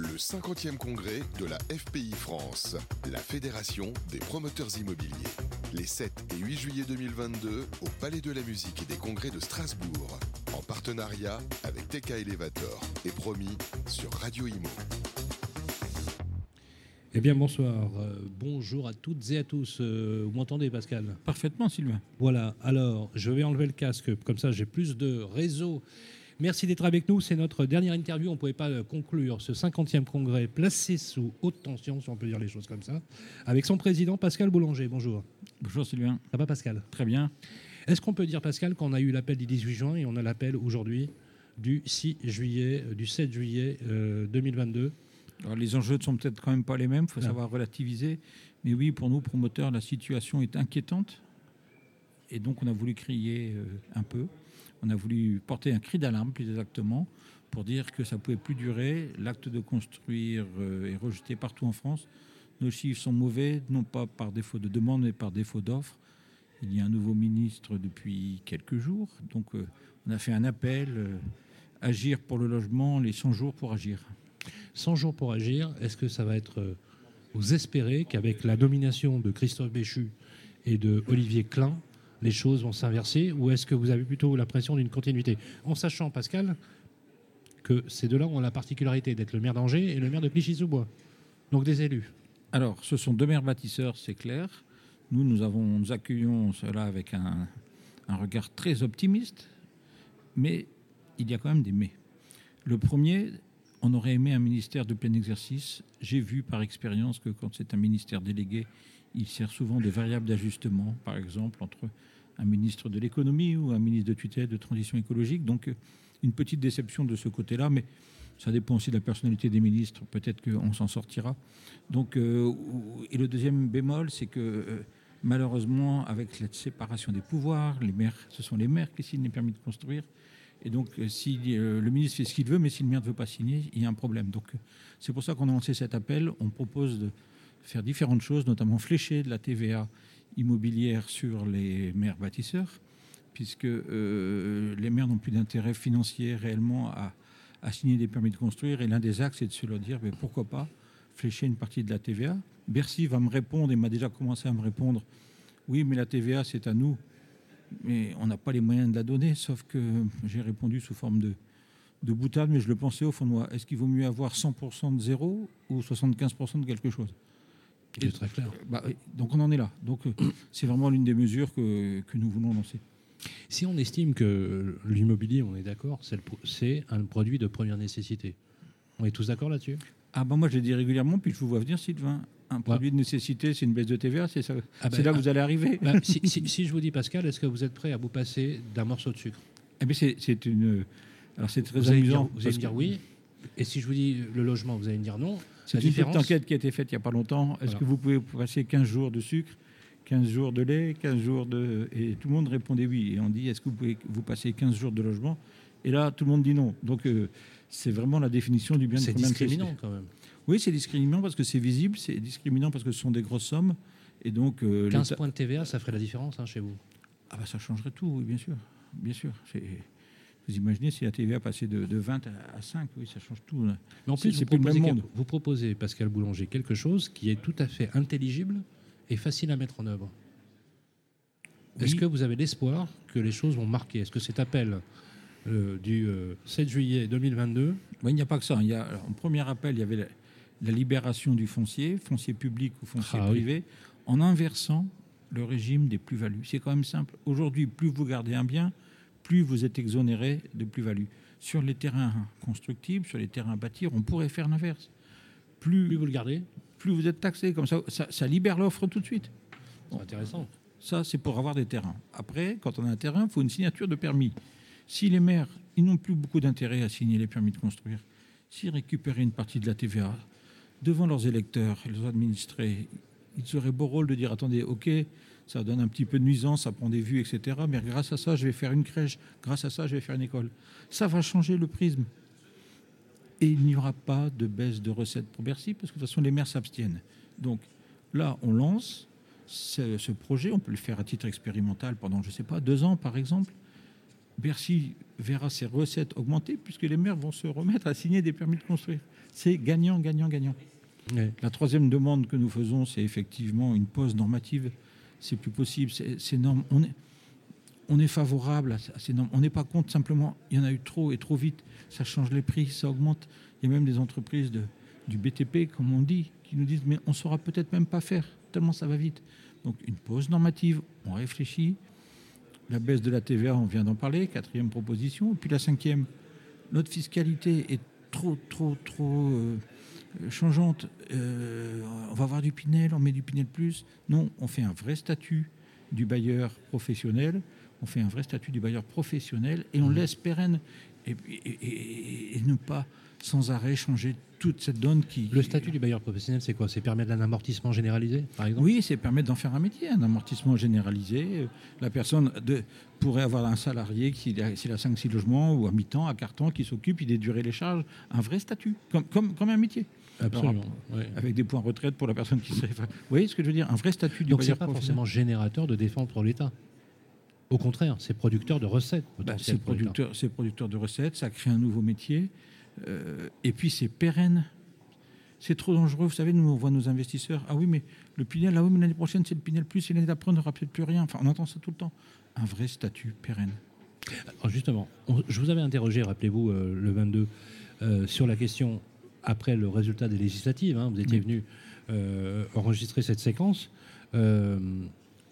le 50e congrès de la FPI France, la Fédération des promoteurs immobiliers. Les 7 et 8 juillet 2022 au Palais de la Musique et des Congrès de Strasbourg, en partenariat avec TK Elevator et promis sur Radio Imo. Eh bien bonsoir, Euh, bonjour à toutes et à tous. Euh, vous m'entendez Pascal? Parfaitement, Sylvain. Voilà, alors je vais enlever le casque, comme ça j'ai plus de réseau. Merci d'être avec nous, c'est notre dernière interview, on ne pouvait pas euh, conclure ce 50e congrès placé sous haute tension, si on peut dire les choses comme ça, avec son président Pascal Boulanger. Bonjour. Bonjour, Sylvain. Ça va Pascal? Très bien. Est-ce qu'on peut dire Pascal qu'on a eu l'appel du 18 juin et on a l'appel aujourd'hui du 6 juillet, euh, du 7 juillet euh, 2022 Alors, les enjeux ne sont peut-être quand même pas les mêmes, il faut Non. savoir relativiser. Mais oui, pour nous, promoteurs, la situation est inquiétante. Et donc, on a voulu crier euh, un peu. On a voulu porter un cri d'alarme, plus exactement, pour dire que ça ne pouvait plus durer. L'acte de construire euh, est rejeté partout en France. Nos chiffres sont mauvais, non pas par défaut de demande, mais par défaut d'offres. Il y a un nouveau ministre depuis quelques jours. Donc, euh, on a fait un appel. euh, agir pour le logement, les 100 jours pour agir. 100 jours pour agir, est-ce que ça va être. Vous espérez qu'avec la nomination de Christophe Béchu et de Olivier Klein, les choses vont s'inverser ou est-ce que vous avez plutôt l'impression d'une continuité En sachant, Pascal, que ces deux-là ont la particularité d'être le maire d'Angers et le maire de Clichy-sous-Bois. Donc des élus. Alors, ce sont deux maires bâtisseurs, c'est clair. Nous, nous, avons, nous accueillons cela avec un, un regard très optimiste, mais il y a quand même des mais. Le premier, on aurait aimé un ministère de plein exercice. J'ai vu par expérience que quand c'est un ministère délégué, il sert souvent de variable d'ajustement, par exemple, entre un ministre de l'économie ou un ministre de tutelle de transition écologique. Donc, euh, une petite déception de ce côté-là, mais ça dépend aussi de la personnalité des ministres. Peut-être qu'on s'en sortira. Donc, euh, et le deuxième bémol, c'est que euh, malheureusement, avec la séparation des pouvoirs, les maires, ce sont les maires qui signent les permis de construire. Et donc, euh, si euh, le ministre fait ce qu'il veut, mais si le maire ne veut pas signer, il y a un problème. Donc, euh, c'est pour ça qu'on a lancé cet appel. On propose de faire différentes choses, notamment flécher de la TVA immobilière sur les maires bâtisseurs, puisque les maires n'ont plus d'intérêt financier réellement à, signer des permis de construire. Et l'un des axes, c'est de se leur dire, mais pourquoi pas flécher une partie de la TVA. Bercy va me répondre, et m'a déjà commencé à me répondre, oui, mais la TVA, c'est à nous, mais on n'a pas les moyens de la donner, sauf que j'ai répondu sous forme de, de boutade, mais je le pensais au fond de moi. Est-ce qu'il vaut mieux avoir 100% de zéro ou 75% de quelque chose? C'est très clair. Bah Donc on en est là. Donc euh, c'est vraiment l'une des mesures que, que nous voulons lancer. Si on estime que l'immobilier, on est d'accord, c'est un produit de première nécessité. On est tous d'accord là-dessus? Ah bah moi je le dis régulièrement, puis je vous vois venir Sylvain. Un produit de nécessité, c'est une baisse de TVA, c'est ça, Ah ben, c'est là que ah, vous allez arriver. Bah, si, si- si je vous dis Pascal, est-ce que vous êtes prêt à vous passer d'un morceau de sucre? Eh bien, c'est, une. Alors, c'est très Vous allez me dire, amusant. vous allez me dire oui. Et si je vous dis le logement, vous allez me dire non. C'est une petite enquête qui a été faite il n'y a pas longtemps. Est-ce Voilà. que vous pouvez passer 15 jours de sucre, 15 jours de lait, 15 jours de. Et tout le monde répondait oui. Et on dit est-ce que vous pouvez vous passer 15 jours de logement? Et là, tout le monde dit non. Donc, euh, c'est vraiment la définition du bien de c'est discriminant quand même. Oui, c'est discriminant parce que c'est visible, c'est discriminant parce que ce sont des grosses sommes. Et donc. euh, 15 l'État- points de TVA, ça ferait la différence hein, chez vous. Ah bah ça changerait tout, oui, bien sûr. Bien sûr. Vous imaginez si la TVA passait de, de 20 à à 5, oui, ça change tout. là. Mais en plus, c'est vous proposez, monde. vous proposez, Pascal Boulanger, quelque chose qui est tout à fait intelligible et facile à mettre en œuvre. Est-ce que vous avez l'espoir que les choses vont marquer? Est-ce que cet appel euh, du euh, 7 juillet 2022, Ouais, il n'y a pas que ça. Il y a, alors, en premier appel, il y avait la, la libération du foncier, foncier public ou foncier Ah oui. privé, en inversant le régime des plus-values. C'est quand même simple. Aujourd'hui, plus vous gardez un bien, plus vous êtes exonéré de plus-value. Sur les terrains constructibles, sur les terrains à bâtir, on pourrait faire l'inverse. plus Plus, vous le gardez plus vous êtes taxé, comme ça, ça, ça libère l'offre tout de suite. Intéressant. Ça, c'est pour avoir des terrains. Après, quand on a un terrain, il faut une signature de permis. Si les maires, ils n'ont plus beaucoup d'intérêt à signer les permis de construire, s'ils récupéraient une partie de la TVA devant leurs électeurs et leurs administrés, ils auraient beau rôle de dire attendez, ok, ça donne un petit peu de nuisance, ça prend des vues, etc. Mais grâce à ça, je vais faire une crèche, grâce à ça, je vais faire une école. Ça va changer le prisme. Et il n'y aura pas de baisse de recettes pour Bercy, parce que de toute façon, les maires s'abstiennent. Donc là, on lance ce, ce projet, on peut le faire à titre expérimental pendant, je ne sais pas, deux ans par exemple. Bercy verra ses recettes augmenter puisque les maires vont se remettre à signer des permis de construire. C'est gagnant, gagnant, gagnant. La troisième demande que nous faisons, c'est effectivement une pause normative. C'est plus possible. C'est. On est, on est favorable à ces normes. On n'est pas contre simplement. Il y en a eu trop et trop vite. Ça change les prix, ça augmente. Il y a même des entreprises de, du BTP, comme on dit, qui nous disent mais on saura peut-être même pas faire tellement ça va vite. Donc une pause normative. On réfléchit. La baisse de la TVA, on vient d'en parler. Quatrième proposition. Et puis la cinquième, notre fiscalité est trop, trop, trop euh, changeante. Euh, on va avoir du Pinel, on met du Pinel plus. Non, on fait un vrai statut du bailleur professionnel. On fait un vrai statut du bailleur professionnel et on laisse pérenne et, et- et- et ne pas sans arrêt changer toute cette donne qui. Le statut du bailleur professionnel, c'est quoi? C'est permettre un amortissement généralisé, par exemple? Oui, c'est permettre d'en faire un métier, un amortissement généralisé. La personne de- pourrait avoir un salarié qui s'il a, s'il a 5-6 logements ou à mi-temps, à carton, qui s'occupe, il déduirait les charges. Un vrai statut, comme, comme, comme un métier. Absolument. Avec des points retraite pour la personne qui serait. Vous voyez ce que je veux dire? Un vrai statut du Donc bailleur pas professionnel. forcément générateur de défense pour l'État. Au contraire, c'est producteur de recettes. Bah, c'est producteur, producteur de recettes, ça crée un nouveau métier, euh, et puis c'est pérenne. C'est trop dangereux. Vous savez, nous, on voit nos investisseurs. Ah oui, mais le Pinel, ah oui, mais l'année prochaine, c'est le Pinel plus, et l'année d'après, on n'aura peut-être plus rien. Enfin, on entend ça tout le temps. Un vrai statut pérenne. Alors, justement, on- je vous avais interrogé, rappelez-vous, euh, le 22, euh, sur la question après le résultat des législatives. hein, vous étiez Oui. venu enregistrer cette séquence.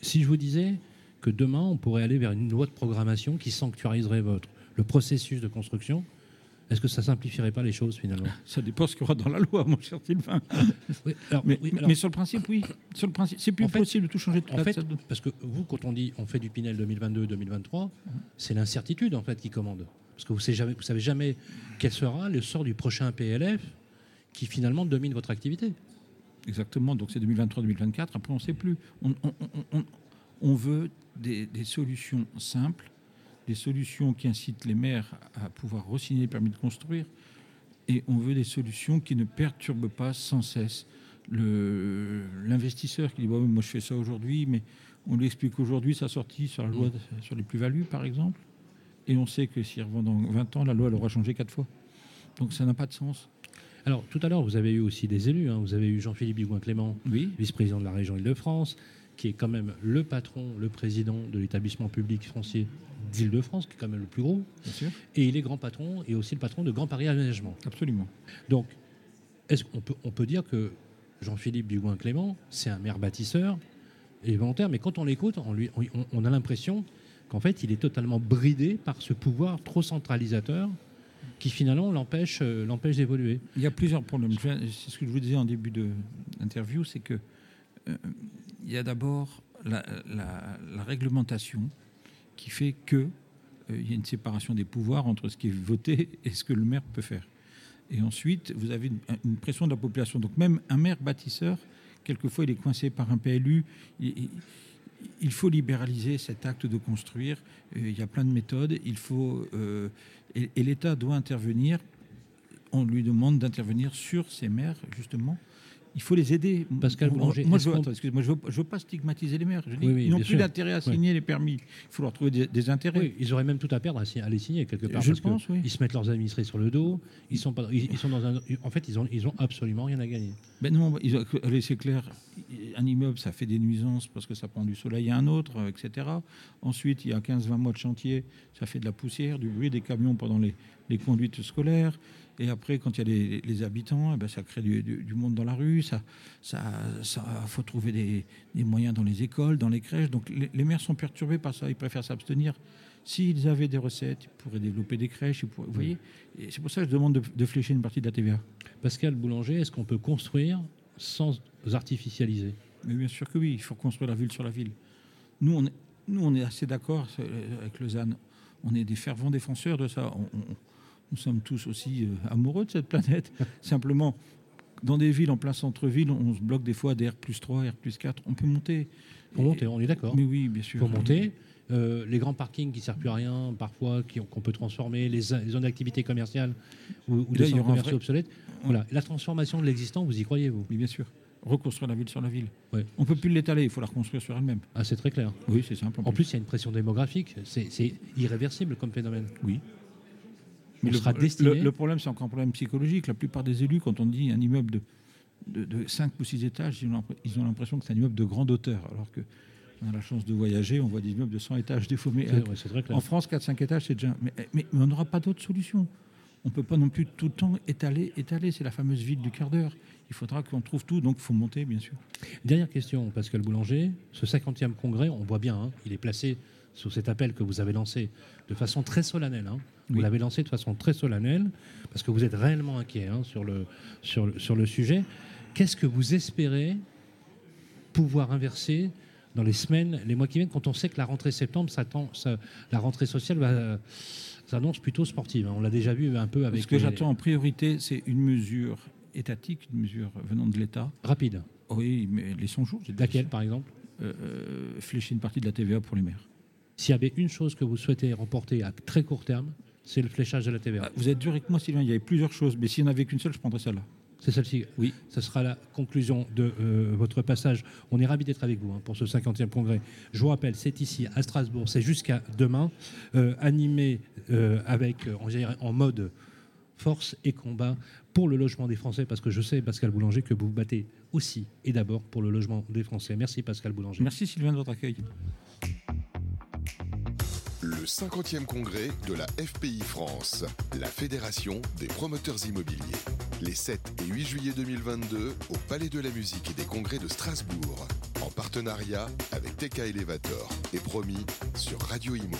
Si je vous disais que demain, on pourrait aller vers une loi de programmation qui sanctuariserait votre, le processus de construction, est-ce que ça simplifierait pas les choses finalement? Ça dépend ce qu'il y aura dans la loi, mon cher Sylvain. Oui, alors, Mais, oui, mais- alors, mais sur le principe, oui. Sur le principe, c'est plus En fait- possible de tout changer. En fait, ça- parce que vous, quand on dit on fait du Pinel 2022-2023, c'est l'incertitude en fait qui commande. Parce que vous savez jamais, vous savez jamais quel sera le sort du prochain PLF qui finalement domine votre activité. Exactement, donc c'est 2023-2024, après on ne sait plus. On, on- on- on- veut des, des solutions simples, des solutions qui incitent les maires à pouvoir re-signer les permis de construire, et on veut des solutions qui ne perturbent pas sans cesse l'investisseur qui dit moi je fais ça aujourd'hui, mais on lui explique aujourd'hui sa sortie sur la loi de- sur les plus-values par exemple, et on sait que s'il revend dans 20 ans, la loi elle aura changé quatre fois. Donc ça n'a pas de sens. Alors tout à l'heure, vous avez eu aussi des élus. hein. Vous avez eu Jean-Philippe Hugouin-Clément, Oui, vice-président de la région Île-de-France, qui est quand même le patron, le président de l'établissement public foncier d'Île-de-France, qui est quand même le plus gros. bien sûr, Et il est grand patron et aussi le patron de Grand Paris Aménagement. absolument. Donc, est-ce qu'on peut, on peut dire que Jean-Philippe Dugoin-Clément, c'est un maire bâtisseur et volontaire, mais quand on l'écoute, on, lui- on- on a l'impression qu'en fait, il est totalement bridé par ce pouvoir trop centralisateur qui finalement l'empêche euh, l'empêche d'évoluer. Il y a plusieurs problèmes. C'est ce que je vous disais en début de- d'interview, c'est que euh, il y a d'abord la, réglementation qui fait que euh, il y a une séparation des pouvoirs entre ce qui est voté et ce que le maire peut faire. Et ensuite, vous avez une, pression de la population. Donc même un maire bâtisseur, quelquefois, il est coincé par un PLU. Il faut libéraliser cet acte de construire. Euh, Il y a plein de méthodes. Il faut euh, et, et l'État doit intervenir. On lui demande d'intervenir sur ces maires justement. Il faut les aider. Pascal Moi, Boulanger, moi, je veux, attends, excusez-moi, je veux, je veux pas stigmatiser les maires. Je dis, Oui, oui, ils n'ont plus d'intérêt à signer les permis. Il faut leur trouver des, des intérêts. Ils auraient même tout à perdre à, les signer quelque part. Je parce pense, que oui. Ils se mettent leurs administrés sur le dos. Ils sont, pas, ils, ils sont dans un. En fait, ils ont, ils ont absolument rien à gagner. Ben non, allez, c'est clair. Un immeuble, ça fait des nuisances parce que ça prend du soleil à un autre, euh, etc. Ensuite, il y a 15-20 mois de chantier, ça fait de la poussière, du bruit des camions pendant les, les conduites scolaires. Et après, quand il y a les, les habitants, eh ben, ça crée du, du- du monde dans la rue. Ça, ça, ça, faut trouver des, des moyens dans les écoles, dans les crèches. Donc, les, les maires sont perturbés par ça. Ils préfèrent s'abstenir. S'ils avaient des recettes, ils pourraient développer des crèches. ils pourraient- vous voyez c'est pour ça que je demande de, de flécher une partie de la TVA. Pascal Boulanger, est-ce qu'on peut construire sans artificialiser Mais bien sûr que oui, il faut construire la ville sur la ville. Nous, on est, nous, on est assez d'accord euh, avec Lausanne. On est des fervents défenseurs de ça. On- on- nous sommes tous aussi euh, amoureux de cette planète. Simplement, dans des villes en plein centre-ville, on se bloque des fois des R plus 3, R plus 4. On peut monter. Pour monter, on est d'accord. Mais oui, bien sûr. Pour monter. Euh, les grands parkings qui ne servent plus à rien, parfois, qu'on peut transformer, les, zo- les zones d'activité commerciale ou, des centres commerciaux vrai- obsolètes. Voilà. La transformation de l'existant, vous y croyez, vous? Mais bien sûr. reconstruire la ville sur la ville. Ouais. On ne peut plus l'étaler, il faut la reconstruire sur elle-même. Ah, c'est très clair. Oui, c'est simple. En plus, il y a une pression démographique. C'est irréversible comme phénomène. oui. On le, problème, c'est encore un problème psychologique. La plupart des élus, quand on dit un immeuble de, de, de 5 ou 6 étages, ils ont l'impression que c'est un immeuble de grande hauteur. Alors que on a la chance de voyager, on voit des immeubles de 100 étages déformés. Ouais, clair. En France, 4-5 étages, c'est déjà. Mais, mais- mais on n'aura pas d'autre solution. On ne peut pas non plus tout le temps étaler, étaler. C'est la fameuse ville du quart d'heure. Il faudra qu'on trouve tout, donc il faut monter, bien sûr. Dernière question, Pascal Boulanger. Ce 50e congrès, on voit bien, hein, il est placé sous cet appel que vous avez lancé de façon très solennelle. hein. Vous Oui. l'avez lancé de façon très solennelle parce que vous êtes réellement inquiet hein, sur, le, sur, le, sur le sujet. Qu'est-ce que vous espérez pouvoir inverser dans les semaines, les mois qui viennent, quand on sait que la rentrée septembre, ça- la rentrée sociale va, s'annonce plutôt sportive hein. On l'a déjà vu un peu avec Ce que les- j'attends en priorité, c'est une mesure étatique, une mesure venant de l'État. rapide. Oui, mais les 100 jours, Laquelle, par exemple? Euh, euh, flécher une partie de la TVA pour les maires. S'il y avait une chose que vous souhaitez remporter à très court terme, c'est le fléchage de la TVA. Ah, Vous êtes dur avec moi, Sylvain. Il y avait plusieurs choses, mais s'il n'y en avait qu'une seule, je prendrais celle-là. C'est celle-ci. Oui. Ce sera la conclusion de euh, votre passage. On est ravis d'être avec vous hein, pour ce 50e congrès. Je vous rappelle, c'est ici à Strasbourg, c'est jusqu'à demain, euh, animé euh, avec, on dirait, en mode force et combat pour le logement des Français, parce que je sais, Pascal Boulanger, que vous vous battez aussi et d'abord pour le logement des Français. Merci Pascal Boulanger. Merci Sylvain de votre accueil. Le 50e congrès de la FPI France, la Fédération des promoteurs immobiliers. Les 7 et 8 juillet 2022 au Palais de la Musique et des Congrès de Strasbourg, en partenariat avec TK Elevator et promis sur Radio Imo.